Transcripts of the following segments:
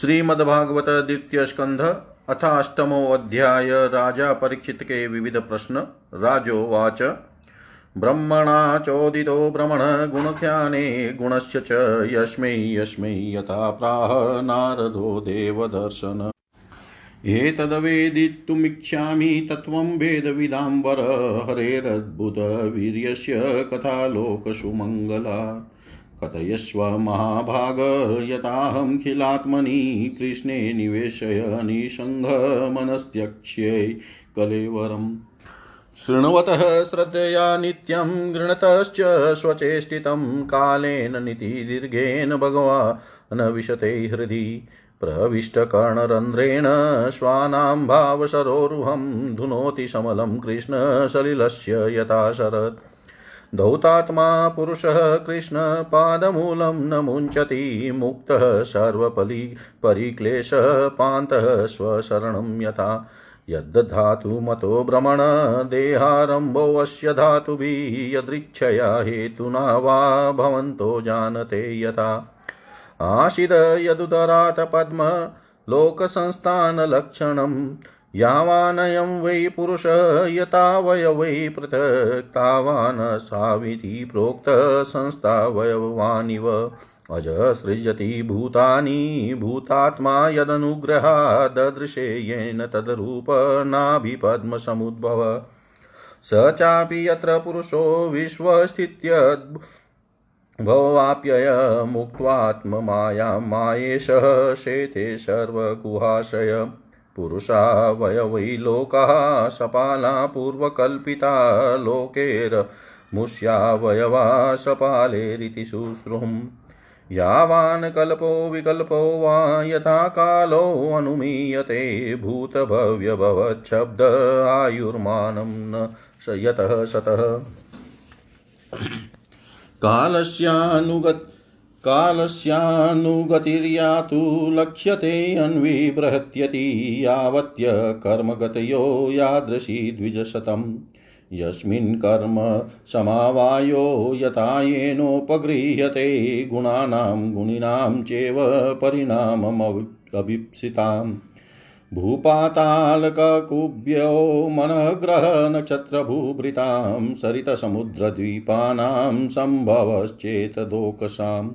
श्रीमद्भागवत द्वितीय स्कंध अथाष्टमो अध्याय राजा परीक्षित के विविध प्रश्न, राजोवाच। ब्रह्मणा चोदितो भ्रमण गुणख्याने गुणस्य च यस्मै यस्मै यथा प्राह नारदो देवदर्शन। एतदवेदितुमिच्छामि तत्त्वं वेदविदाम्बर, हरेरद्भुतवीर्यस्य कथालोकसुमङ्गला। कथयस्व महाभाग यताहं खिलात्मनि कृष्णे निवेशय निसङ्घमनस्त्यक्ष्यै कलेवरम्। शृण्वतः श्रद्धया नित्यं गृणतश्च स्वचेष्टितं कालेन नीतिदीर्घेन भगवान् विशते हृदि। प्रविष्टकर्णरन्ध्रेण श्वानां भावसरोरुहं धुनोति समलं कृष्णसलिलस्य यथा शरत् धौतात्मा पुरुषः कृष्णपादमूलं न मुञ्चति, मुक्तः सर्वपलि परिक्लेशः, पान्तः स्वशरणं यथा। यद्धातु मतो भ्रमण देहारम्भोऽस्य धातुभिः यदृच्छया हेतुना वा भवन्तो जानते यथा। आशिद यदुदरात् पद्म यावानयं वै पुरुषः यतावयवै पृथक्, तावान् साविति प्रोक्तसंस्थावयवानिव अज सृजति भूतानि, भूतात्मा यदनुग्रहाददृशे येन तद्रूप नाभिपद्मसमुद्भव। स चापि यत्र पुरुषो विश्वस्थित्यद्भवाप्यय मुक्त्वात्ममायां मायेशः, शेते सर्वगुहाशय। पुरुषा वय वै लोकाः सपाला पूर्वकल्पिता लोकेर्मुष्यावयवा सपालेरिति शुश्रूम् यावान् कल्पो विकल्पो वा यथा कालोऽनुमीयते भूतभव्यभवच्छब्द आयुर्मानं न यतः सतः। कालस्यानुगत कालस्यानुगतिर्यातु लक्ष्यते अन्विबृहत्यति यावत्य कर्मगतयो यादृशी द्विजशतम्। यस्मिन् कर्म समावायो यथा येनोपगृह्यते, गुणानां गुणिनां चैव परिणाममभिप्सिताम्। भूपातालककुभ्यो मनग्रहनक्षत्रभूभृतां, सरितसमुद्रद्वीपानां सम्भवश्चेतदोकसाम्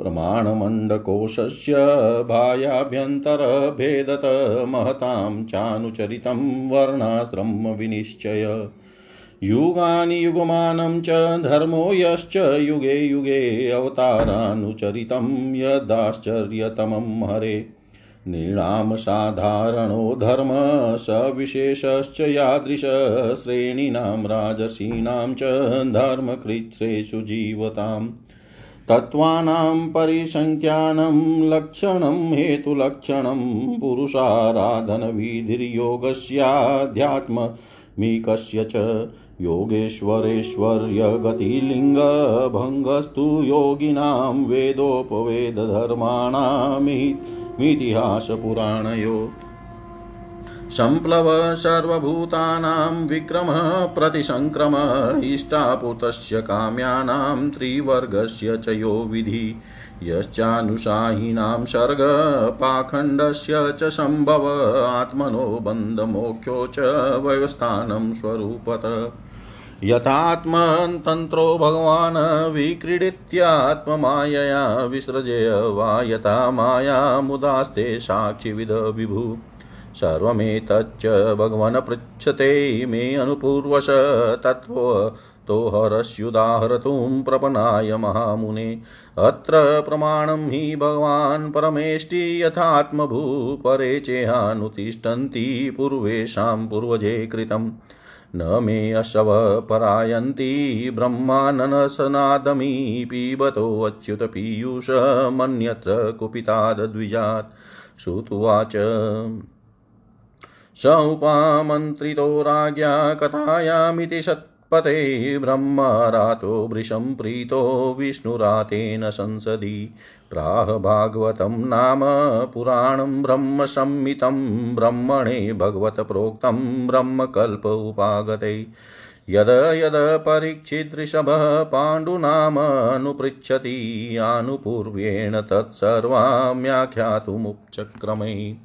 प्रमाणमण्डकोशस्य भायाभ्यन्तरभेदत महतां चानुचरितं वर्णाश्रमविनिश्चय युगानि युगमानं च धर्मो यश्च युगे युगे अवतारानुचरितं यदाश्चर्यतमं हरे। नृणामसाधारणो धर्म सविशेषश्च यादृश राजसीनां च धर्मकृच्छ्रेषु जीवताम्। तत्त्वानां परिसङ्ख्यानं लक्षणं हेतुलक्षणं पुरुषाराधनविधिर्योगस्याध्यात्ममिकस्य च योगेश्वरेश्वर्यगतिलिङ्गभङ्गस्तु योगिनां वेदोपवेदधर्माणामितिहासपुराणयो सम्प्लव सर्वभूतानां विक्रमः प्रतिसङ्क्रम इष्टापुतस्य काम्यानां त्रिवर्गस्य च यो विधि। यश्चानुशाहिनां सर्गपाखण्डस्य च सम्भव, आत्मनो बन्धमोक्षो च व्यवस्थानं स्वरूपत। यथात्मतन्त्रो भगवान् विक्रीडित्यात्ममायया विसृजय वा यथा मायामुदास्ते साक्षिविद विभु। सर्वमेतच्च भगवन् पृच्छते मे अनुपूर्वश तत्त्व तोहरस्युदाहर्तुं प्रपनाय महामुने। अत्र प्रमाणं हि भगवान् परमेष्टि यथात्मभू परे चेहानुतिष्ठन्ति पूर्वेषां पूर्वजे कृतम् न मे अशव परायन्ति ब्रह्माननसनादमी पिबतोऽच्युतपीयूषमन्यत्र कुपिताद्विजात्। श्रुत्वाच। स उपामन्त्रितो राज्ञा कथायामिति सत्पते ब्रह्मरातो वृषं प्रीतो विष्णुरातेन संसदि। प्राह भागवतं नाम पुराणं ब्रह्मसंहितं ब्रह्मणे भगवत प्रोक्तं ब्रह्मकल्प उपागते। यद यद परीक्षिदृषभः पाण्डुनामनुपृच्छति आनुपूर्व्येण तत्सर्वाम्याख्यातुमुपचक्रमे।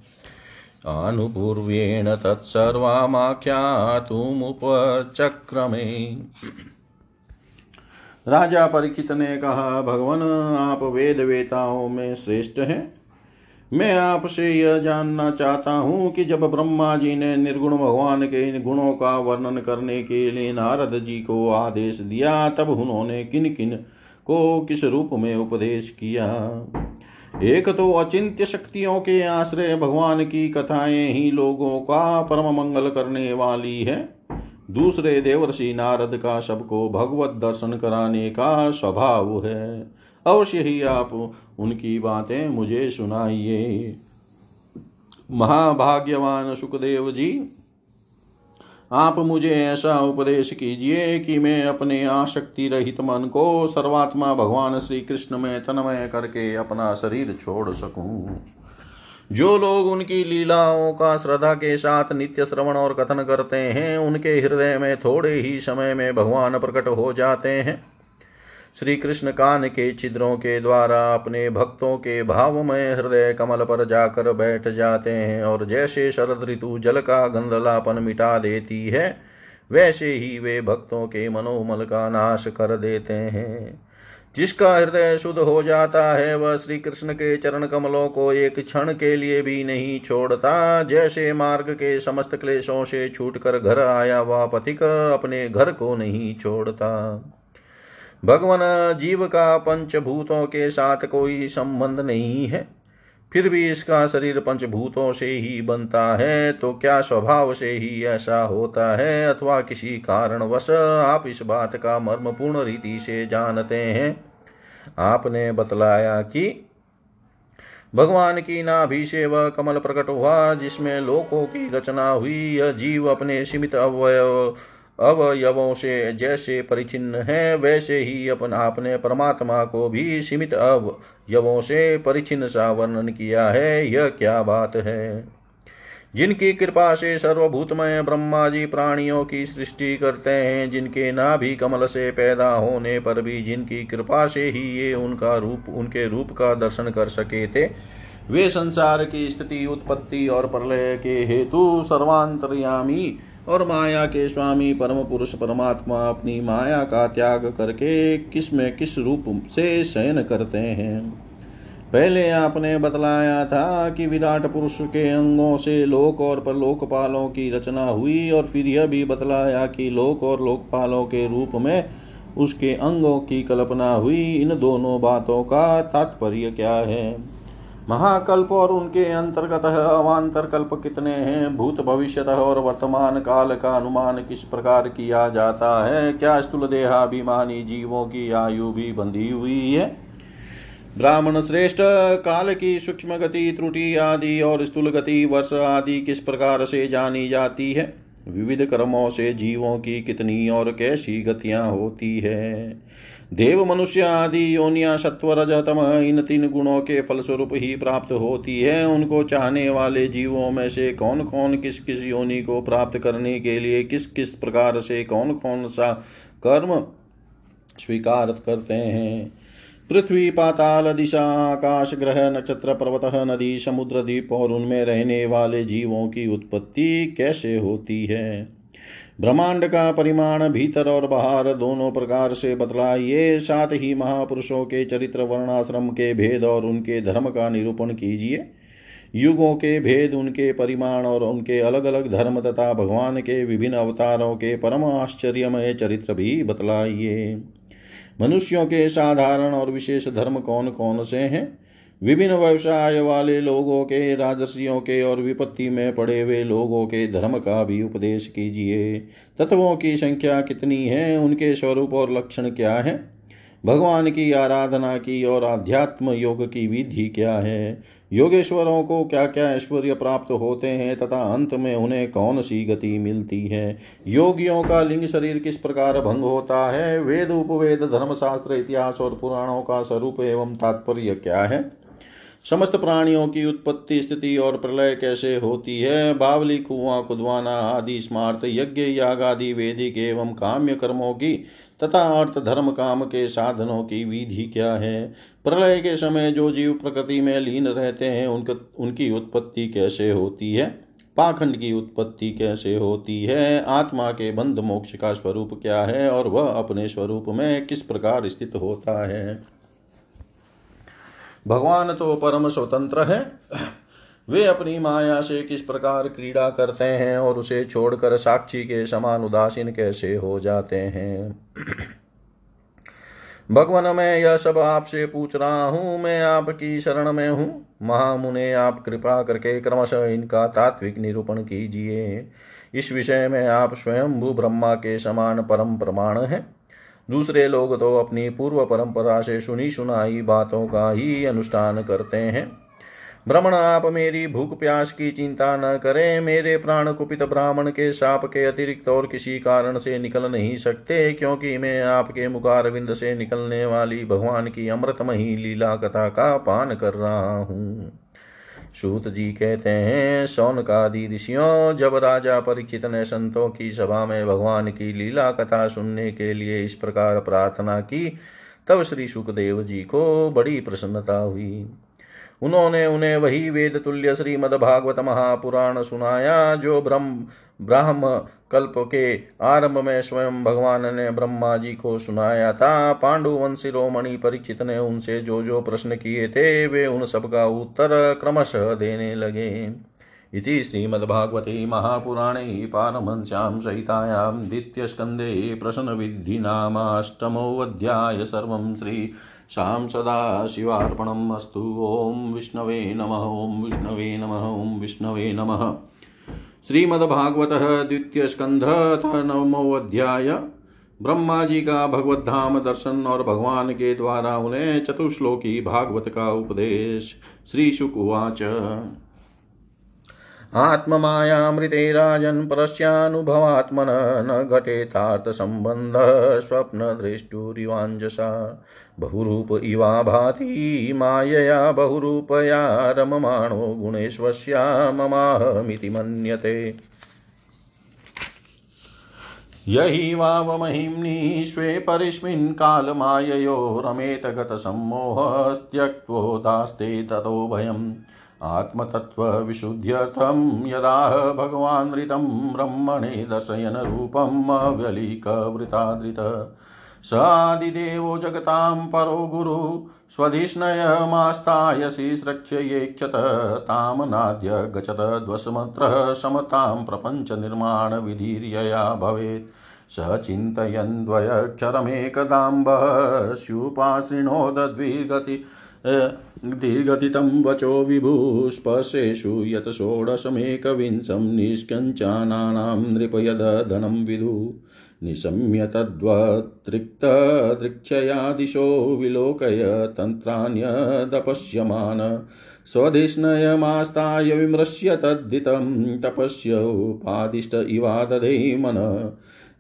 आनुपूर्व्येण तत्सर्वामाख्यातुमुपचक्रमे। राजा परीक्षित ने कहा, भगवान, आप वेद वेताओं में श्रेष्ठ हैं। मैं आपसे यह जानना चाहता हूँ कि जब ब्रह्मा जी ने निर्गुण भगवान के इन गुणों का वर्णन करने के लिए नारद जी को आदेश दिया, तब उन्होंने किन किन को किस रूप में उपदेश किया? एक तो अचिंत्य शक्तियों के आश्रय भगवान की कथाएँ ही लोगों का परम मंगल करने वाली है। दूसरे देवर्षि नारद का सबको भगवत दर्शन कराने का स्वभाव है। अवश्य ही आप उनकी बातें मुझे सुनाइए। महाभाग्यवान सुखदेव जी आप मुझे ऐसा उपदेश कीजिए कि मैं अपने आशक्ति रहित मन को सर्वात्मा भगवान श्री कृष्ण में तन्मय करके अपना शरीर छोड़ सकूँ। जो लोग उनकी लीलाओं का श्रद्धा के साथ नित्य श्रवण और कथन करते हैं, उनके हृदय में थोड़े ही समय में भगवान प्रकट हो जाते हैं। श्री कृष्ण कान के छिद्रों के द्वारा अपने भक्तों के भाव में हृदय कमल पर जाकर बैठ जाते हैं और जैसे शरद ऋतु जल का गंधलापन मिटा देती है, वैसे ही वे भक्तों के मनोमल का नाश कर देते हैं। जिसका हृदय शुद्ध हो जाता है, वह श्री कृष्ण के चरण कमलों को एक क्षण के लिए भी नहीं छोड़ता। जैसे मार्ग के समस्त क्लेशों से छूटकर घर आया वह पथिक अपने घर को नहीं छोड़ता। भगवान जीव का पंचभूतों के साथ कोई संबंध नहीं है। फिर भी इसका शरीर पंचभूतों से ही बनता है तो क्या स्वभाव से ही ऐसा होता है? अथवा किसी कारणवश आप इस बात का मर्म पूर्ण रीति से जानते हैं? आपने बतलाया कि भगवान की नाभि से वह कमल प्रकट हुआ, जिसमें लोकों की रचना हुई। यह जीव अपने सीमित अवयव अवयवों से जैसे परिचिन्न है, वैसे ही अपन आपने परमात्मा को भी सीमित अवयवों से परिचिन्न सा वर्णन किया है। यह क्या बात है? जिनकी कृपा से सर्वभूतमय ब्रह्मा जी प्राणियों की सृष्टि करते हैं, जिनके नाभि कमल से पैदा होने पर भी जिनकी कृपा से ही ये उनका रूप, उनके रूप का दर्शन कर सके थे वे संसार की स्थिति, उत्पत्ति और प्रलय के हेतु सर्वांतरयामी और माया के स्वामी परम पुरुष परमात्मा अपनी माया का त्याग करके किसमें किस रूप से शयन करते हैं। पहले आपने बतलाया था कि विराट पुरुष के अंगों से लोक और परलोकपालों की रचना हुई और फिर यह भी बतलाया कि लोक और लोकपालों के रूप में उसके अंगों की कल्पना हुई। इन दोनों बातों का तात्पर्य क्या है? महाकल्प और उनके अंतर्गत अवान्तर कल्प कितने हैं? भूत भविष्य और वर्तमान काल का अनुमान किस प्रकार किया जाता है? क्या स्थूल देहाभिमानी जीवों की आयु भी बंधी हुई है? ब्राह्मण श्रेष्ठ, काल की सूक्ष्म गति, त्रुटि आदि और स्थूल गति, वर्ष आदि किस प्रकार से जानी जाती है? विविध कर्मों से जीवों की कितनी और कैसी गतियाँ होती है? देव मनुष्य आदि योनिया सत्व रजतम इन तीन गुणों के फलस्वरूप ही प्राप्त होती है। उनको चाहने वाले जीवों में से कौन कौन किस किस योनि को प्राप्त करने के लिए किस किस प्रकार से कौन कौन सा कर्म स्वीकार करते हैं? पृथ्वी पाताल दिशा, आकाश ग्रह, नक्षत्र, पर्वत, नदी, समुद्र, द्वीप और उनमें रहने वाले जीवों की उत्पत्ति कैसे होती है? ब्रह्मांड का परिमाण, भीतर और बाहर दोनों प्रकार से बतलाइए, साथ ही महापुरुषों के चरित्र वर्णाश्रम के भेद और उनके धर्म का निरूपण कीजिए। युगों के भेद, उनके परिमाण और उनके अलग अलग धर्म तथा भगवान के विभिन्न अवतारों के परम आश्चर्यमय चरित्र भी बतलाइए। मनुष्यों के साधारण और विशेष धर्म कौन कौन से हैं? विभिन्न व्यवसाय वाले लोगों के राजस्वियों के और विपत्ति में पड़े हुए लोगों के धर्म का भी उपदेश कीजिए। तत्वों की संख्या कितनी है? उनके स्वरूप और लक्षण क्या है? भगवान की आराधना की और आध्यात्म योग की विधि क्या है? योगेश्वरों को क्या क्या ऐश्वर्य प्राप्त होते हैं तथा अंत में उन्हें कौन सी गति मिलती है? योगियों का लिंग शरीर किस प्रकार भंग होता है? वेद, उपवेद, धर्मशास्त्र, इतिहास और पुराणों का स्वरूप एवं तात्पर्य क्या है? समस्त प्राणियों की उत्पत्ति, स्थिति और प्रलय कैसे होती है? बावली कुआ कुदवाना आदि स्मार्त यज्ञ याग आदि वेदिक एवं काम्य कर्मों की तथा अर्थ, धर्म, काम के साधनों की विधि क्या है? प्रलय के समय जो जीव प्रकृति में लीन रहते हैं, उनक, उनकी उत्पत्ति कैसे होती है? पाखंड की उत्पत्ति कैसे होती है? आत्मा के बंध मोक्ष का स्वरूप क्या है? और वह अपने स्वरूप में किस प्रकार स्थित होता है? भगवान तो परम स्वतंत्र है। वे अपनी माया से किस प्रकार क्रीड़ा करते हैं और उसे छोड़कर साक्षी के समान उदासीन कैसे हो जाते हैं? भगवान, मैं यह सब आपसे पूछ रहा हूँ। मैं आपकी शरण में हूँ। महामुने, आप कृपा करके क्रमशः इनका तात्विक निरूपण कीजिए। इस विषय में आप स्वयं भू ब्रह्मा के समान परम प्रमाण हैं। दूसरे लोग तो अपनी पूर्व परंपरा से सुनी सुनाई बातों का ही अनुष्ठान करते हैं। भ्रमण आप मेरी भूख प्यास की चिंता न करें। मेरे प्राण कुपित ब्राह्मण के साप के अतिरिक्त और किसी कारण से निकल नहीं सकते, क्योंकि मैं आपके मुखारविंद से निकलने वाली भगवान की अमृतमयी लीला कथा का पान कर रहा हूँ। सूत जी कहते हैं सौन का ऋषियों, जब राजा परीक्षित ने संतों की सभा में भगवान की लीला कथा सुनने के लिए इस प्रकार प्रार्थना की, तब श्री सुखदेव जी को बड़ी प्रसन्नता हुई। उन्होंने उन्हें वही वेद तुल्य श्रीमद्भागवत महापुराण सुनाया, जो ब्रह्म ब्राह्म कल्प के आरंभ में स्वयं भगवान ने ब्रह्मा जी को सुनाया था। पांडुवंश शिरोमणि परीक्षित ने उनसे जो जो प्रश्न किए थे, वे उन सबका उत्तर क्रमशः देने लगे। इति श्रीमद्भागवते महापुराणे पारमहंस्यां सहितायां द्वितीयस्कन्धे प्रश्नविधिनामाष्टमोऽध्याय सर्वं श्री शां सदाशिवार्पणम् अस्तु। ॐ विष्णवे नमः, ॐ विष्णवे नमः, ॐ विष्णवे नमः। श्रीमद्भागवत द्वितीय स्कंध अथ अध्याय। ब्रह्मा जी का भगवत धाम दर्शन और भगवान के द्वारा उन्हें चतुश्लोकी भागवत का उपदेश। श्री शुकुवाच आत्ममायामृते राजन् परस्यानुभवात्मन न घटेतार्थसम्बन्धः स्वप्नदृष्टुरिवाञ्जसा। बहुरूप इवा भाति, मायया बहुरूपया रममाणो गुणेश्वस्या ममाहमिति मन्यते। यहि वावमहिम्नि स्वे परिस्मिन् कालमाययो रमेत गतसम्मोहस्त्यक्त्वोदास्ते ततो भयम्। आत्मतत्त्वविशुद्ध्यर्थं यदाह भगवानृतं ब्रह्मणे दर्शयन् रूपम् अव्यलीकवृतादृत। स आदिदेवो जगतां परो गुरु स्वधिष्णयमास्ताय शिश्रक्ष्येक्षत तामनाद्य गच्छत द्वसमत्रः समतां प्रपञ्चनिर्माणविधिर्यया भवेत्। स चिन्तयन्द्वयक्षरमेकदाम्बः स्युपाशृणोदद्विर्गति दीर्घतितं वचो विभुस्पर्शेषु यत् षोडशमेकविंशं निष्कञ्चानानां नृपयदधनं विदु। निशम्य तद्वत्रिक्तदृक्षया दिशो विलोकय तन्त्राण्यदपश्यमान। स्वधिष्णयमास्ताय विमृश्य तद्धितं तपस्योपादिष्ट इवादधे मन।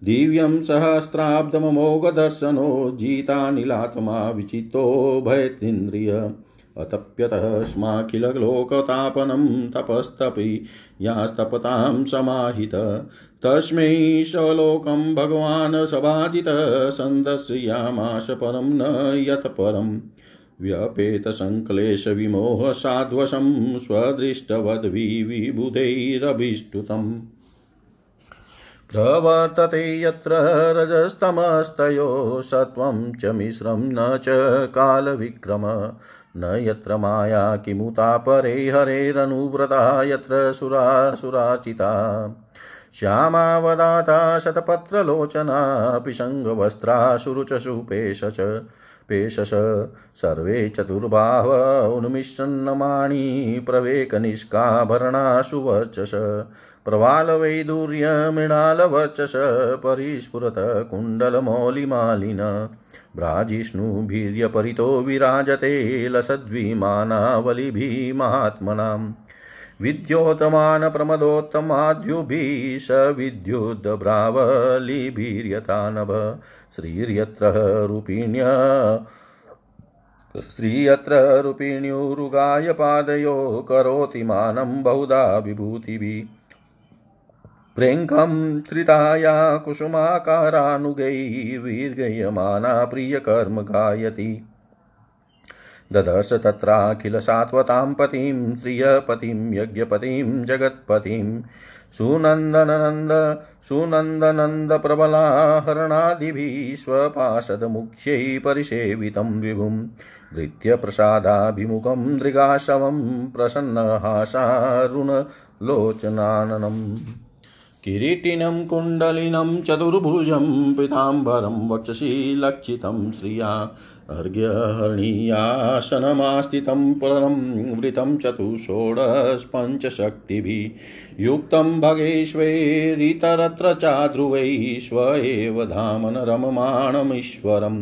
दिव्यं सहस्राब्दममोघदर्शनो जितानिलात्मा विचितो भयतीन्द्रिय अतप्यतः स्माखिलोकतापनं तपस्तपि यास्तपतां समाहित। तस्मै सलोकं भगवान् सभाजितः सन्दर्शयामाश परं न यत् परम्। व्यपेतसङ्क्लेशविमोहसाध्वशं स्वदृष्टवद्विबुधैरभिष्टुतम् प्रवर्तते यत्र रजस्तमस्तयो सत्वं च मिश्रं न च कालविक्रम। न यत्र माया किमुता परे हरेरनुव्रता यत्र सुरासुराचिता श्यामावदाता शतपत्रलोचना पिशङ्गवस्त्रा सुरुचसुपेश च। पेशस सर्वे चतुर्बाह उन्मिषन्नमाणि प्रवेकनिष्काभरणाशु वर्चस प्रवालवैदूर्यमृणालवर्चस परिस्फुरत कुण्डलमौलिमालिन भ्राजिष्णुभिर्यपरितो विराजते लसद्विमानावलिभिः महात्मनाम् विद्योतमान प्रमदोत्तमाद्युभिः स विद्युद्भ्रावलिभिर्यथा नभ श्रीर्यत्र रूपिण्य स्त्रियत्र रूपिण्युरुगाय पादयो करोति मानं बहुधा विभूतिभिः। प्रेङ्कं श्रिताया कुसुमाकारानुगैर्वीर्गयमाना प्रियकर्म गायति। ददर्श तत्राखिलसात्वतां पतिं, श्रियपतिं, यज्ञपतिं, जगत्पतिं। सुनन्दनन्द सुनन्दनन्दप्रबलाहरणादिभिः स्वपाशदमुख्यै परिसेवितं विभुं। धृत्यप्रसादाभिमुखं दृगाशवं, प्रसन्नहासारुणलोचनाननम्। किरीटिनं, कुण्डलिनं, चतुर्भुजं, पीताम्बरं वक्षसि लक्षितं श्रिया। अर्घ्यहरणीयासनमास्थितं पुरं वृतं चतुषोडशपञ्चशक्तिभिः युक्तं भगेश्वैरितरत्र चाध्रुवैः स्व एव धामन रममाणमीश्वरम्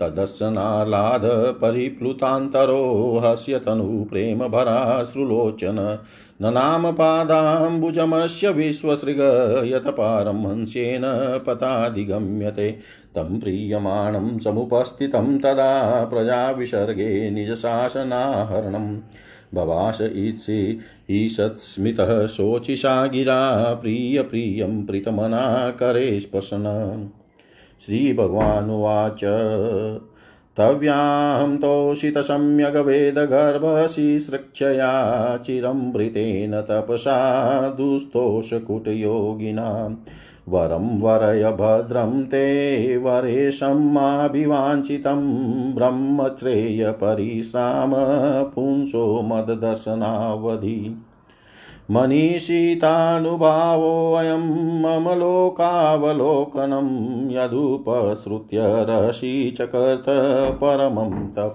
तदर्शनालादपरिप्लुतान्तरो हस्य तनु प्रेमभराश्रुलोचन ननाम पादाम्बुजमस्य विश्वसृग यतपारं हंस्येन पताधिगम्यते। तं प्रीयमाणं समुपस्थितं तदा प्रजाविसर्गे निजशासनाहरणम् भवास ईत्सि ईषत्स्मितः शोचिषा गिरा प्रियप्रियं प्रीतमना करे श्रीभगवानुवाच। तव्यां तोषितसम्यग्वेदगर्भशिसृक्षया चिरमृतेन तपसा दुस्तोषकुटयोगिनां। वरं वरय भद्रं ते वरेशमाभिवाञ्छितं ब्रह्मश्रेयपरिश्राम पुंसो मददर्शनावधि। मनीषितानुभावोऽयं मम लोकावलोकनं यदुपसृत्य रशीचकर्त परमं तप।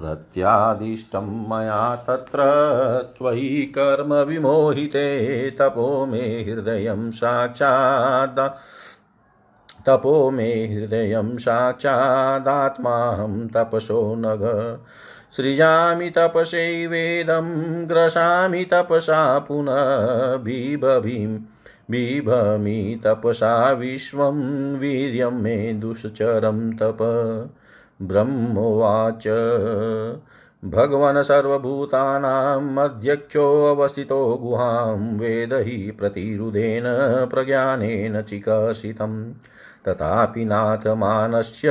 प्रत्यादिष्टं मया तत्र त्वयि कर्मविमोहिते तपो मे हृदयं साक्षात् तपो मे हृदयं साक्षादात्माहं तपसो नघ। सृजामि तपसैवेदं ग्रसामि तपसा पुनः बिभवीं। बिभमि तपसा विश्वं, वीर्यं मे दुश्चरं तप। ब्रह्मोवाच। भगवन् सर्वभूतानाम् अध्यक्षोऽवस्थितो गुहां, वेद हि प्रतिरुदेन प्रज्ञानेन चिकसितम्। तथापि नाथमानस्य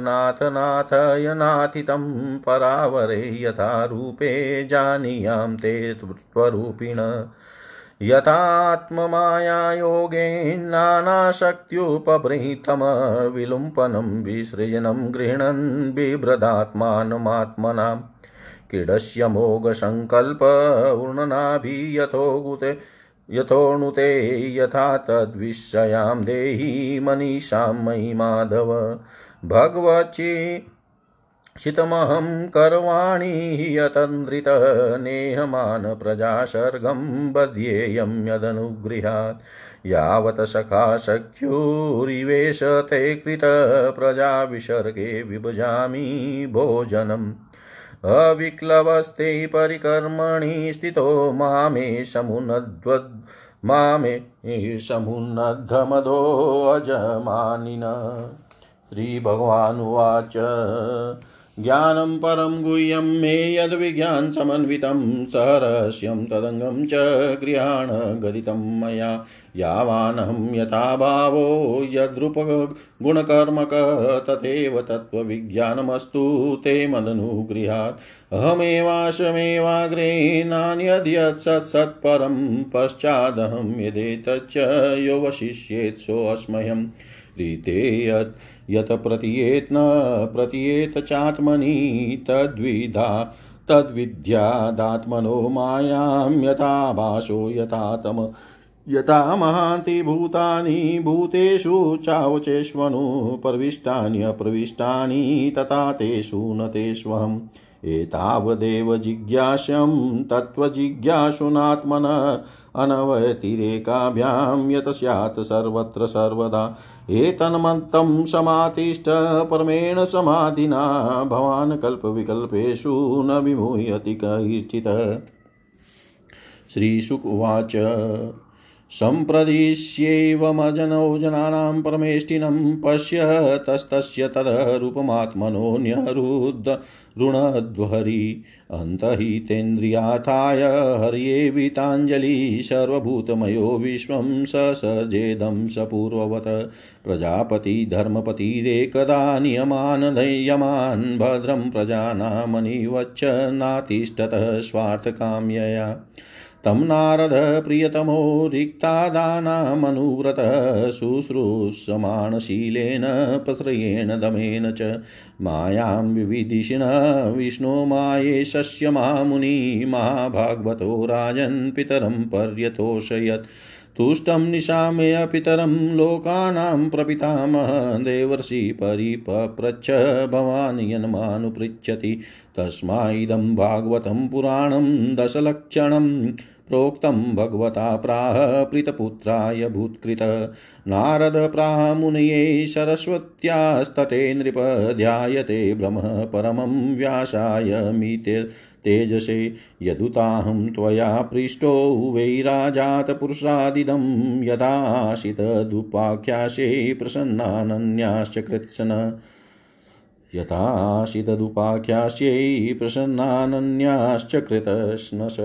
नाथनाथय नाथितं परावरे यथा रूपे जानीयां ते स्वरूपिण यथात्ममायायोगेन्नानाशक्त्युपबृहितम विलुम्पनं विसृजनं गृह्णन् बिभ्रदात्मानमात्मनां। क्रीडस्य मोघसङ्कल्प ऊर्णनाभियथो गुते यथोऽणुते यथा तद्विषयां देहि मनीषां मयि माधव। भगवचि शितमहं करवाणि यतन्द्रितः नेहमान प्रजासर्गं बध्येयं यदनुगृहात्। यावत् सखा सख्युरिवेश ते कृतः प्रजाविसर्गे विभजामि भोजनम्। अविक्लवस्ते परिकर्मणि स्थितो मामे समुन्नद्वद् मामे समुन्नद्धमदोऽजमानिन श्रीभगवानुवाच। ज्ञानं परं गुह्यं मे यद्विज्ञानसमन्वितं सहरस्यं तदङ्गं च गृहाण गदितं मया। यावानहं यथा भावो यद्रूपगुणकर्मक तथैव तत्त्वविज्ञानमस्तु ते मदनुगृहात् अहमेवाशमेवाग्रे नान्यद्यत्सत्सत्परं पश्चादहं यदेतच्च यो वशिष्येत् रीते यत् यत् प्रतीयेत् न प्रतीयेत चात्मनि, तद्विधा, तद्विद्यादात्मनो मायां यथा भाषो यथा तम यथा महान्ति भूतानि, भूतेषु चावचेष्वनु, प्रविष्टान्यप्रविष्टानि, तथा तेषु न तेष्वहम्। एतावदेव जिज्ञास्यं तत्त्वजिज्ञासुनात्मन अनवतिरेकाभ्यां यत् स्यात् सर्वत्र सर्वदा। एतन्मत्तं समातिष्ठ, परमेण समाधिना, भवान् कल्पविकल्पेषु न विमुह्यति कैर्चित् श्रीशुक उवाच। सम्प्रदिश्यैवमजनौ जनानां परमेष्टिनं पश्य तस्तस्य तदरूपमात्मनोऽन्यरुद्ध ऋणध्वरि अन्तहितेन्द्रियाथाय हर्ये वीताञ्जलि सर्वभूतमयो विश्वं ससर्जेदं स पूर्ववत् प्रजापतिधर्मपतिरेकदा नियमान् दयमान् भद्रं प्रजानामनिवच्च नातिष्ठतः स्वार्थकाम्यया तं नारद प्रियतमो रिक्तादानामनुव्रतः शुश्रूषमाणशीलेन पत्रयेण दमेन च। मायां विविदिशिन, विष्णो मायेशस्य महामुनि महाभागवतो राजन् पितरं पर्यतोषयत्। तुष्टं निशामय पितरं लोकानां प्रपितामह, देवर्षि परिपप्रच्छ भवान् यन्मानुपृच्छति। तस्मा इदं भागवतं पुराणं दशलक्षणं, प्रोक्तं भगवता प्राह प्रीतपुत्राय भूत्कृत। नारद प्राह मुनये सरस्वत्यास्तटे नृप ध्यायते ब्रह्म परमं व्यासाय मिते तेजसे यदुताहं त्वया पृष्टो वैराजातपुरुषादिदं यदाशितदुपाख्यासे प्रसन्नानन्याश्च कृत्सन। यथाशितदुपाख्यास्यै प्रसन्नानन्याश्च कृतस्नश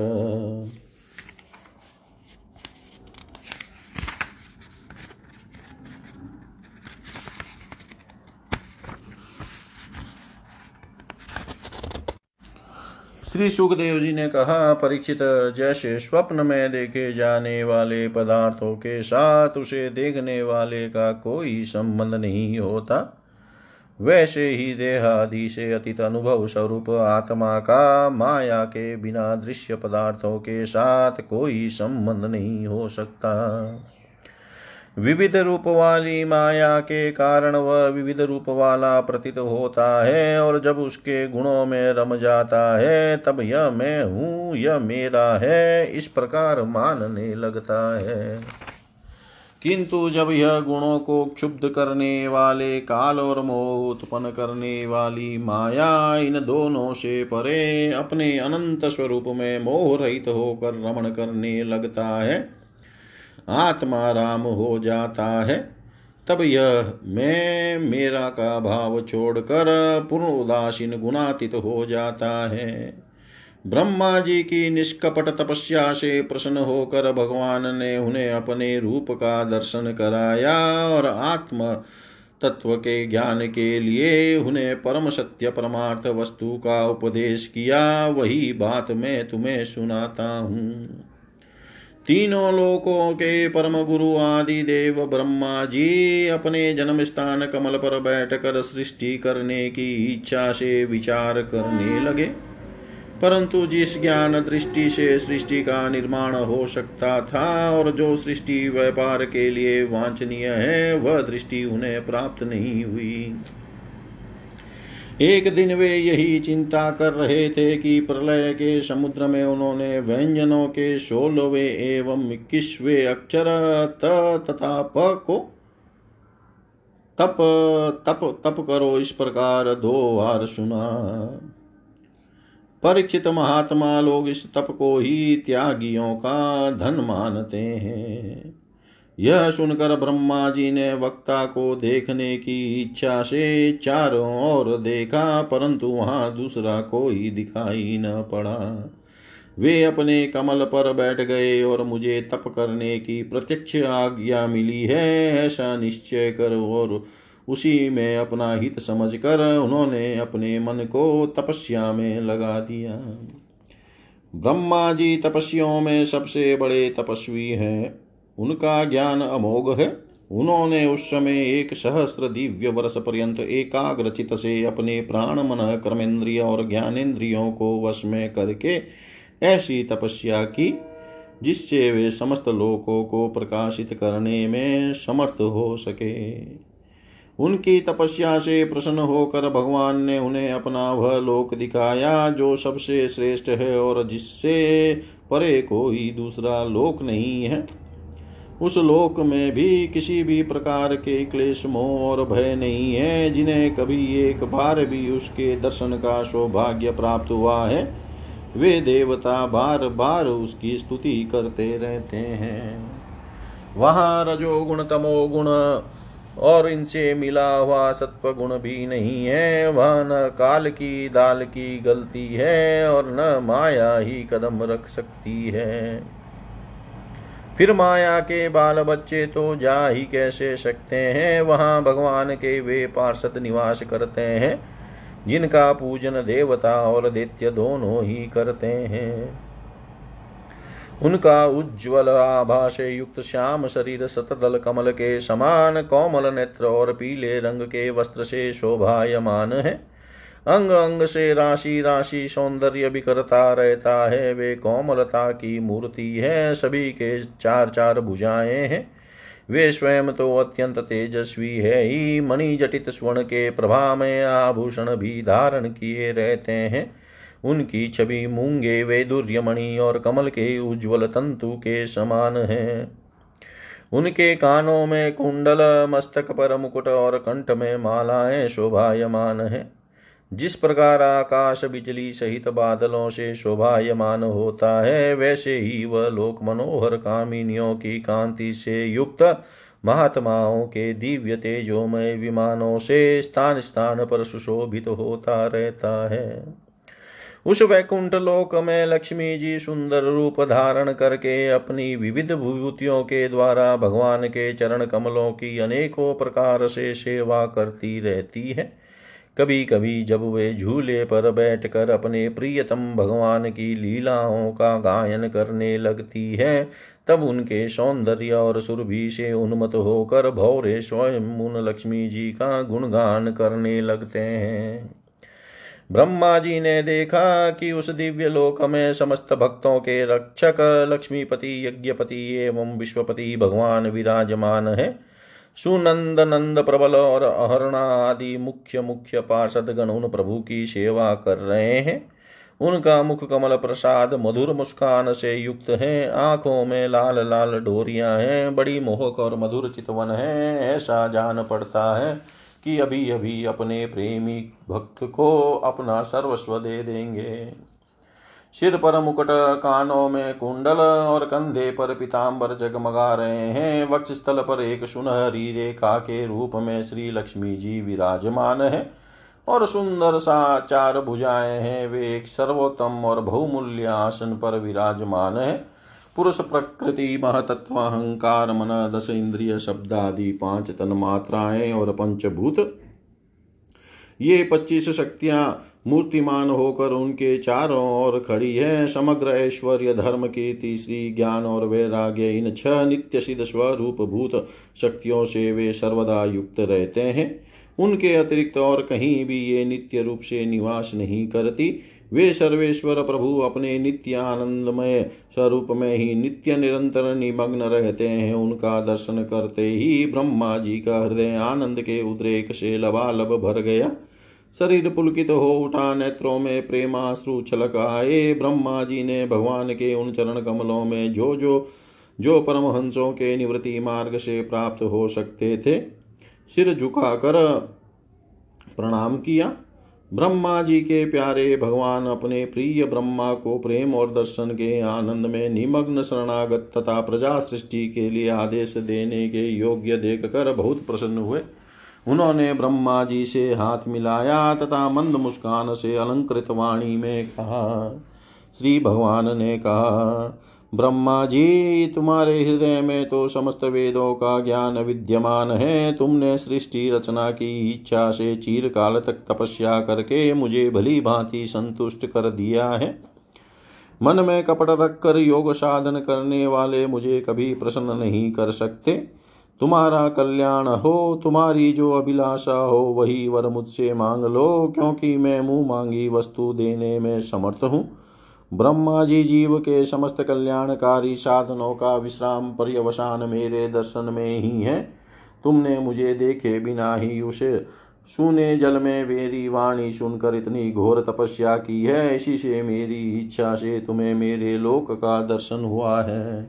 श्री सुखदेव जी ने कहा, परीक्षित, जैसे स्वप्न में देखे जाने वाले पदार्थों के साथ उसे देखने वाले का कोई संबंध नहीं होता। वैसे ही देहादि से अतीत अनुभव स्वरूप आत्मा का माया के बिना दृश्य पदार्थों के साथ कोई संबंध नहीं हो सकता। विविध रूप वाली माया के कारण वह विविध रूप वाला प्रतीत होता है और जब उसके गुणों में रम जाता है, तब यह मैं हूँ, यह मेरा है, इस प्रकार मानने लगता है। किंतु जब यह गुणों को क्षुब्ध करने वाले काल और मोह उत्पन्न करने वाली माया इन दोनों से परे अपने अनंत स्वरूप में मोह रहित होकर रमण करने लगता है आत्मा राम हो जाता है। तब यह मैं, मेरा का भाव छोड़कर पूर्ण उदासीन गुणातीत हो जाता है। ब्रह्मा जी की निष्कपट तपस्या से प्रसन्न होकर भगवान ने उन्हें अपने रूप का दर्शन कराया और आत्म तत्व के ज्ञान के लिए उन्हें परम सत्य, परमार्थ वस्तु का उपदेश किया। वही बात मैं तुम्हें सुनाता हूँ। तीनों लोकों के परम गुरु आदि देव ब्रह्मा जी अपने जन्म स्थान कमल पर बैठकर सृष्टि करने की इच्छा से विचार करने लगे। परंतु जिस ज्ञान दृष्टि से सृष्टि का निर्माण हो सकता था और जो सृष्टि व्यापार के लिए वांछनीय है, वह दृष्टि उन्हें प्राप्त नहीं हुई। एक दिन वे यही चिंता कर रहे थे कि प्रलय के समुद्र में उन्होंने व्यंजनों के सोलहवे एवं इक्कीसवे अक्षर त तथा प को तप तप तप करो इस प्रकार दो बार सुना। परीक्षित महात्मा लोग इस तप को ही त्यागियों का धन मानते हैं। यह सुनकर ब्रह्मा जी ने वक्ता को देखने की इच्छा से चारों ओर देखा, परंतु वहाँ दूसरा कोई दिखाई न पड़ा। वे अपने कमल पर बैठ गए और मुझे तप करने की प्रत्यक्ष आज्ञा मिली है, ऐसा निश्चय कर और उसी में अपना हित समझकर उन्होंने अपने मन को तपस्या में लगा दिया। ब्रह्मा जी तपस्वियों में सबसे बड़े तपस्वी हैं। उनका ज्ञान अमोघ है। उन्होंने उस समय एक सहस्त्र दिव्य वर्ष पर्यंत एकाग्रचित से अपने प्राण मन, कर्मेंद्रिय और ज्ञानेन्द्रियों को वश में करके ऐसी तपस्या की, जिससे वे समस्त लोकों को प्रकाशित करने में समर्थ हो सके। उनकी तपस्या से प्रसन्न होकर भगवान ने उन्हें अपना वह लोक दिखाया, जो सबसे श्रेष्ठ है और जिससे परे कोई दूसरा लोक नहीं है। उस लोक में भी किसी भी प्रकार के क्लेश मोह और भय नहीं है, जिन्हें कभी एक बार भी उसके दर्शन का सौभाग्य प्राप्त हुआ है। वे देवता बार बार उसकी स्तुति करते रहते हैं। वहाँ रजोगुण, तमोगुण और इनसे मिला हुआ सत्व गुण भी नहीं है। वह न काल की, दाल की गलती है और न माया ही कदम रख सकती है। फिर माया के बाल बच्चे तो जा ही कैसे सकते हैं? वहाँ भगवान के वे पार्षद निवास करते हैं, जिनका पूजन देवता और दैत्य दोनों ही करते हैं। उनका उज्ज्वल आभा से युक्त श्याम शरीर सतदल कमल के समान, कोमल नेत्र और पीले रंग के वस्त्र से शोभायमान है। अंग अंग से राशि राशि सौंदर्य बिखरता रहता है। वे कोमलता की मूर्ति है। सभी के चार चार भुजाएँ हैं। वे स्वयं तो अत्यंत तेजस्वी है ही। मणि जटित स्वर्ण के प्रभा में आभूषण भी धारण किए रहते हैं। उनकी छवि मूँगे, वे दुर्यमणि और कमल के उज्ज्वल तंतु के समान है। उनके कानों में कुंडल, मस्तक पर मुकुट और कंठ में मालाएँ शोभायमान है। जिस प्रकार आकाश बिजली सहित बादलों से शोभायमान होता है, वैसे ही वह लोक मनोहर कामिनियों की कांति से युक्त महात्माओं के दिव्य तेजोमय विमानों से स्थान स्थान पर सुशोभित होता रहता है। उस वैकुंठ लोक में लक्ष्मी जी सुंदर रूप धारण करके अपनी विविध विभूतियों के द्वारा भगवान के चरण कमलों की अनेकों प्रकार से सेवा करती रहती है। कभी कभी जब वे झूले पर बैठकर अपने प्रियतम भगवान की लीलाओं का गायन करने लगती है, तब उनके सौंदर्य और सुरभि से उन्मत होकर भौरे स्वयं उन लक्ष्मी जी का गुणगान करने लगते हैं। ब्रह्मा जी ने देखा कि उस दिव्य लोक में समस्त भक्तों के रक्षक लक्ष्मीपति, यज्ञपति एवं विश्वपति भगवान विराजमान है। सुनंद नंद प्रबल और अहरणा आदि मुख्य मुख्य पार्षद गण उन प्रभु की सेवा कर रहे हैं। उनका मुख कमल प्रसाद, मधुर मुस्कान से युक्त है। आँखों में लाल लाल डोरियाँ हैं। बड़ी मोहक और मधुर चितवन है। ऐसा जान पड़ता है कि अभी अभी अपने प्रेमी भक्त को अपना सर्वस्व दे देंगे। सिर पर मुकुट कानों में कुंडल और कंधे पर पिताम्बर जगमगा रहे हैं। वक्ष स्थल पर एक सुनहरी रेखा के रूप में श्री लक्ष्मी जी विराजमान है और सुंदर सा चार भुजाएँ हैं। वे एक सर्वोत्तम और बहुमूल्य आसन पर विराजमान है। पुरुष प्रकृति, महतत्व, अहंकार, मन, दस इंद्रिय शब्द आदि पाँच तन मात्राएँ और पंचभूत ये पच्चीस शक्तियाँ मूर्तिमान होकर उनके चारों ओर खड़ी है। समग्र ऐश्वर्य धर्म की तीसरी ज्ञान और वैराग्य, इन छह नित्य सिद्ध स्वरूप भूत शक्तियों से वे सर्वदा युक्त रहते हैं। उनके अतिरिक्त और कहीं भी ये नित्य रूप से निवास नहीं करती। वे सर्वेश्वर प्रभु अपने नित्य आनंदमय स्वरूप में ही नित्य निरंतर निमग्न रहते हैं। उनका दर्शन करते ही ब्रह्मा जी का हृदय आनंद के उद्रेक से लबालब भर गया। शरीर पुलकित हो, उठा नेत्रों में प्रेमाश्रु छलक आए। ब्रह्मा जी ने भगवान के उन चरण कमलों में जो जो जो परमहंसों के निवृत्ति मार्ग से प्राप्त हो सकते थे, सिर झुकाकर प्रणाम किया। ब्रह्मा जी के प्यारे भगवान अपने प्रिय ब्रह्मा को प्रेम और दर्शन के आनंद में निमग्न शरणागत तथा प्रजा सृष्टि के लिए आदेश देने के योग्य देखकर बहुत प्रसन्न हुए। उन्होंने ब्रह्मा जी से हाथ मिलाया तथा मंद मुस्कान से अलंकृत वाणी में कहा, श्री भगवान ने कहा, ब्रह्मा जी, तुम्हारे हृदय में तो समस्त वेदों का ज्ञान विद्यमान है। तुमने सृष्टि रचना की इच्छा से चीर काल तक तपस्या करके मुझे भली भांति संतुष्ट कर दिया है। मन में कपट रखकर योग साधन करने वाले मुझे कभी प्रसन्न नहीं कर सकते। तुम्हारा कल्याण हो, तुम्हारी जो अभिलाषा हो, वही वर मुझसे मांग लो, क्योंकि मैं मुँह मांगी वस्तु देने में समर्थ हूँ। ब्रह्मा जी जीव के समस्त कल्याणकारी साधनों का विश्राम पर्यवसान मेरे दर्शन में ही है। तुमने मुझे देखे बिना ही उसे सुने जल में मेरी वाणी सुनकर इतनी घोर तपस्या की है। इसी से मेरी इच्छा से तुम्हें मेरे लोक का दर्शन हुआ है।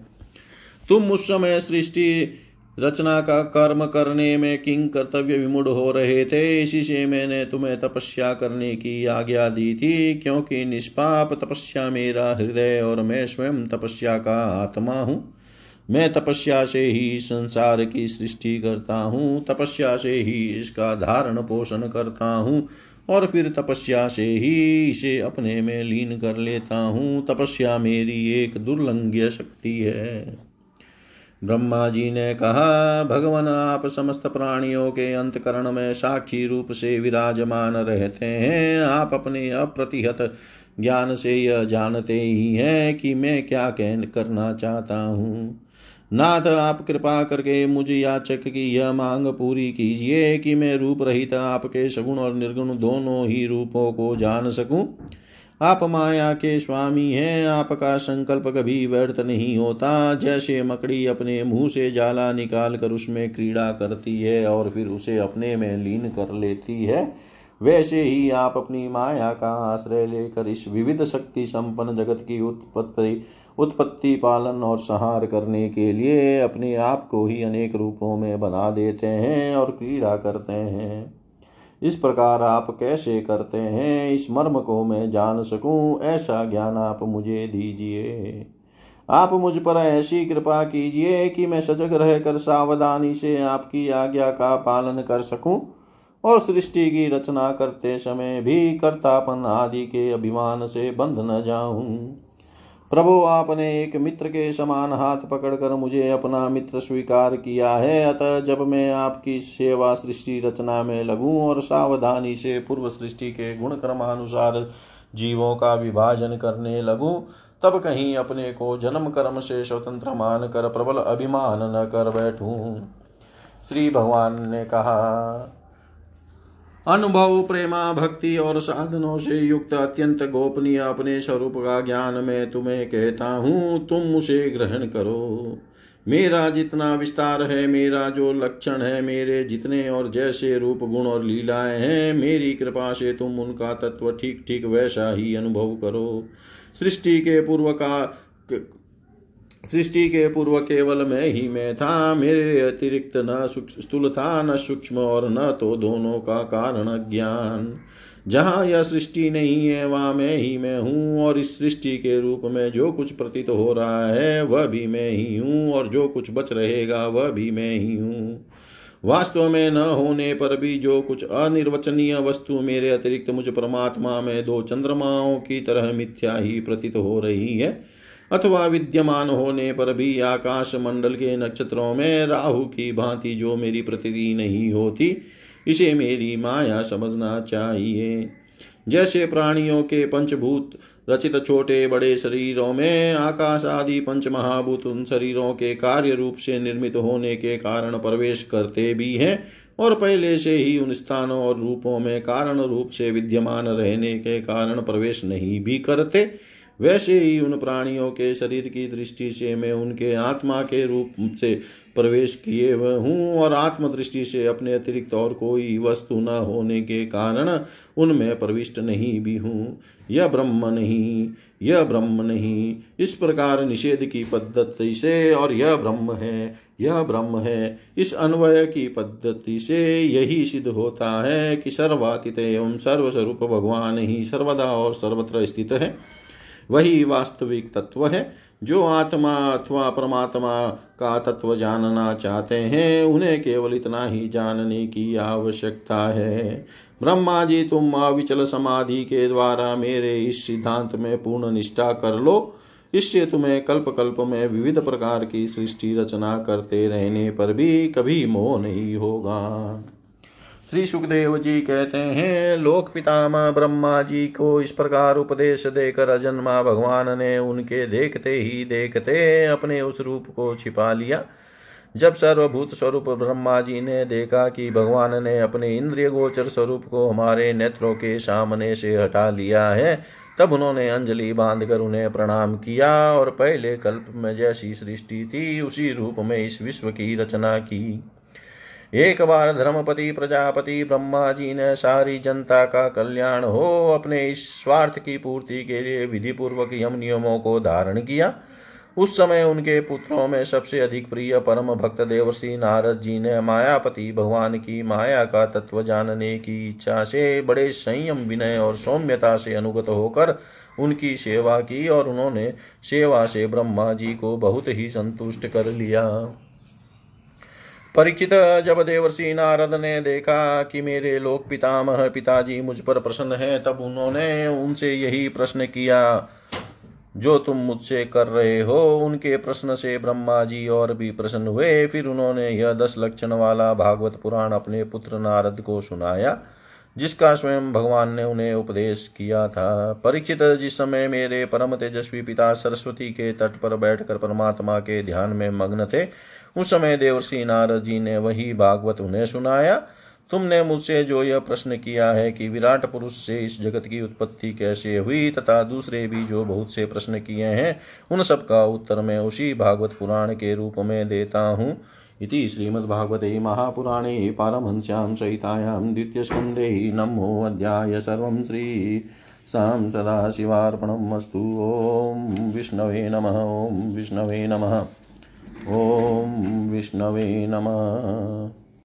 तुम उस समय सृष्टि रचना का कर्म करने में किंग कर्तव्य विमुड हो रहे थे। इसी से मैंने तुम्हें तपस्या करने की आज्ञा दी थी, क्योंकि निष्पाप तपस्या मेरा हृदय और मैं स्वयं तपस्या का आत्मा हूँ। मैं तपस्या से ही संसार की सृष्टि करता हूँ, तपस्या से ही इसका धारण पोषण करता हूँ, और फिर तपस्या से ही इसे अपने में लीन कर लेता हूँ। तपस्या मेरी एक दुर्लंघ्य शक्ति है। ब्रह्मा जी ने कहा, भगवान, आप समस्त प्राणियों के अंतकरण में साक्षी रूप से विराजमान रहते हैं। आप अपने अप्रतिहत ज्ञान से यह जानते ही हैं कि मैं क्या कह करना चाहता हूँ। नाथ, आप कृपा करके मुझ याचक की यह मांग पूरी कीजिए कि मैं रूप रहित आपके सगुण और निर्गुण दोनों ही रूपों को जान सकूँ। आप माया के स्वामी हैं, आपका संकल्प कभी व्यर्थ नहीं होता। जैसे मकड़ी अपने मुँह से जाला निकाल कर उसमें क्रीड़ा करती है और फिर उसे अपने में लीन कर लेती है, वैसे ही आप अपनी माया का आश्रय लेकर इस विविध शक्ति संपन्न जगत की उत्पत्ति उत्पत्ति पालन और संहार करने के लिए अपने आप को ही अनेक रूपों में बना देते हैं और क्रीड़ा करते हैं। इस प्रकार आप कैसे करते हैं? इस मर्म को मैं जान सकूँ। ऐसा ज्ञान आप मुझे दीजिए। आप मुझ पर ऐसी कृपा कीजिए कि मैं सजग रहकर सावधानी से आपकी आज्ञा का पालन कर सकूँ और सृष्टि की रचना करते समय भी कर्तापन आदि के अभिमान से बंध न जाऊँ। प्रभु, आपने एक मित्र के समान हाथ पकड़कर मुझे अपना मित्र स्वीकार किया है। अतः जब मैं आपकी सेवा सृष्टि रचना में लगूं और सावधानी से पूर्व सृष्टि के गुण क्रमानुसार जीवों का विभाजन करने लगूं, तब कहीं अपने को जन्म कर्म से स्वतंत्र मान कर प्रबल अभिमान न कर बैठूं। श्री भगवान ने कहा अनुभव, प्रेमा, भक्ति और साधनों से युक्त अत्यंत गोपनीय अपने स्वरूप का ज्ञान मैं तुम्हें कहता हूँ, तुम उसे ग्रहण करो। मेरा जितना विस्तार है, मेरा जो लक्षण है, मेरे जितने और जैसे रूप, गुण और लीलाएँ हैं, मेरी कृपा से तुम उनका तत्व ठीक ठीक वैसा ही अनुभव करो। सृष्टि के पूर्व का सृष्टि के पूर्व केवल मैं ही मैं था। मेरे अतिरिक्त न स्थूल था, न सूक्ष्म और न तो दोनों का कारण ज्ञान। जहाँ यह सृष्टि नहीं है, वहाँ मैं ही मैं हूँ और इस सृष्टि के रूप में जो कुछ प्रतीत हो रहा है, वह भी मैं ही हूँ और जो कुछ बच रहेगा, वह भी मैं ही हूँ। वास्तव में न होने पर भी जो कुछ अनिर्वचनीय वस्तु मेरे अतिरिक्त मुझ परमात्मा में दो चंद्रमाओं की तरह मिथ्या ही प्रतीत हो रही है अथवा विद्यमान होने पर भी आकाश मंडल के नक्षत्रों में राहु की भांति जो मेरी प्रतीति नहीं होती, इसे मेरी माया समझना चाहिए। जैसे प्राणियों के पंचभूत रचित छोटे बड़े शरीरों में आकाश आदि पंच महाभूत उन शरीरों के कार्य रूप से निर्मित होने के कारण प्रवेश करते भी हैं और पहले से ही उन स्थानों और रूपों में कारण रूप से विद्यमान रहने के कारण प्रवेश नहीं भी करते वैसे ही उन प्राणियों के शरीर की दृष्टि से मैं उनके आत्मा के रूप से प्रवेश किए हूँ और आत्म दृष्टि से अपने अतिरिक्त और कोई वस्तु न होने के कारण उनमें प्रविष्ट नहीं भी हूँ। यह ब्रह्म नहीं, यह ब्रह्म नहीं। इस प्रकार निषेध की पद्धति से और यह ब्रह्म है, यह ब्रह्म है। इस अन्वय की पद्धति से यही सिद्ध होता है कि सर्वातीत एवं सर्वस्वरूप भगवान ही सर्वदा और सर्वत्र स्थित है। वही वास्तविक तत्व है। जो आत्मा अथवा परमात्मा का तत्व जानना चाहते हैं, उन्हें केवल इतना ही जानने की आवश्यकता है। ब्रह्मा जी, तुम अविचल समाधि के द्वारा मेरे इस सिद्धांत में पूर्ण निष्ठा कर लो। इससे तुम्हें कल्प कल्प में विविध प्रकार की सृष्टि रचना करते रहने पर भी कभी मोह नहीं होगा। श्री सुखदेव जी कहते हैं, लोक पितामह ब्रह्मा जी को इस प्रकार उपदेश देकर अजन्मा भगवान ने उनके देखते ही देखते अपने उस रूप को छिपा लिया। जब सर्वभूत स्वरूप ब्रह्मा जी ने देखा कि भगवान ने अपने इंद्रिय गोचर स्वरूप को हमारे नेत्रों के सामने से हटा लिया है, तब उन्होंने अंजलि बांधकर उन्हें प्रणाम किया और पहले कल्प में जैसी सृष्टि थी, उसी रूप में इस विश्व की रचना की। एक बार धर्मपति, प्रजापति ब्रह्मा जी ने सारी जनता का कल्याण हो, अपने इस स्वार्थ की पूर्ति के लिए विधि पूर्वक यम नियमों को धारण किया। उस समय उनके पुत्रों में सबसे अधिक प्रिय परम भक्त देवर्षि नारद जी ने मायापति भगवान की माया का तत्व जानने की इच्छा से बड़े संयम, विनय और सौम्यता से अनुगत होकर उनकी सेवा की और उन्होंने सेवा से ब्रह्मा जी को बहुत ही संतुष्ट कर लिया। परीक्षित जब देवर्षि नारद ने देखा कि मेरे लोक पितामह पिताजी मुझ पर प्रसन्न है, तब उन्होंने उनसे यही प्रश्न किया, जो तुम मुझसे कर रहे हो, उनके प्रश्न से ब्रह्मा जी और भी प्रसन्न हुए। फिर उन्होंने यह दस लक्षण वाला भागवत पुराण अपने पुत्र नारद को सुनाया, जिसका स्वयं भगवान ने उन्हें उपदेश किया था। परीक्षित जिस समय मेरे परम तेजस्वी पिता सरस्वती के तट पर बैठकर परमात्मा के ध्यान में मग्न थे उस समय देवर्षि नारद जी ने वही भागवत उन्हें सुनाया। तुमने मुझसे जो यह प्रश्न किया है कि विराट पुरुष से इस जगत की उत्पत्ति कैसे हुई, तथा दूसरे भी जो बहुत से प्रश्न किए हैं, उन सब का उत्तर मैं उसी भागवत पुराण के रूप में देता हूँ। इति श्रीमद्भागवते महापुराणे पारमहंस्यां सहितायां द्वितीयस्कन्धे नमोऽध्याय सर्वं श्री सां सदाशिवार्पणम् अस्तु। ॐ विष्णवे नमः ॐ विष्णवे नमः। ॐ विष्णवे नमः।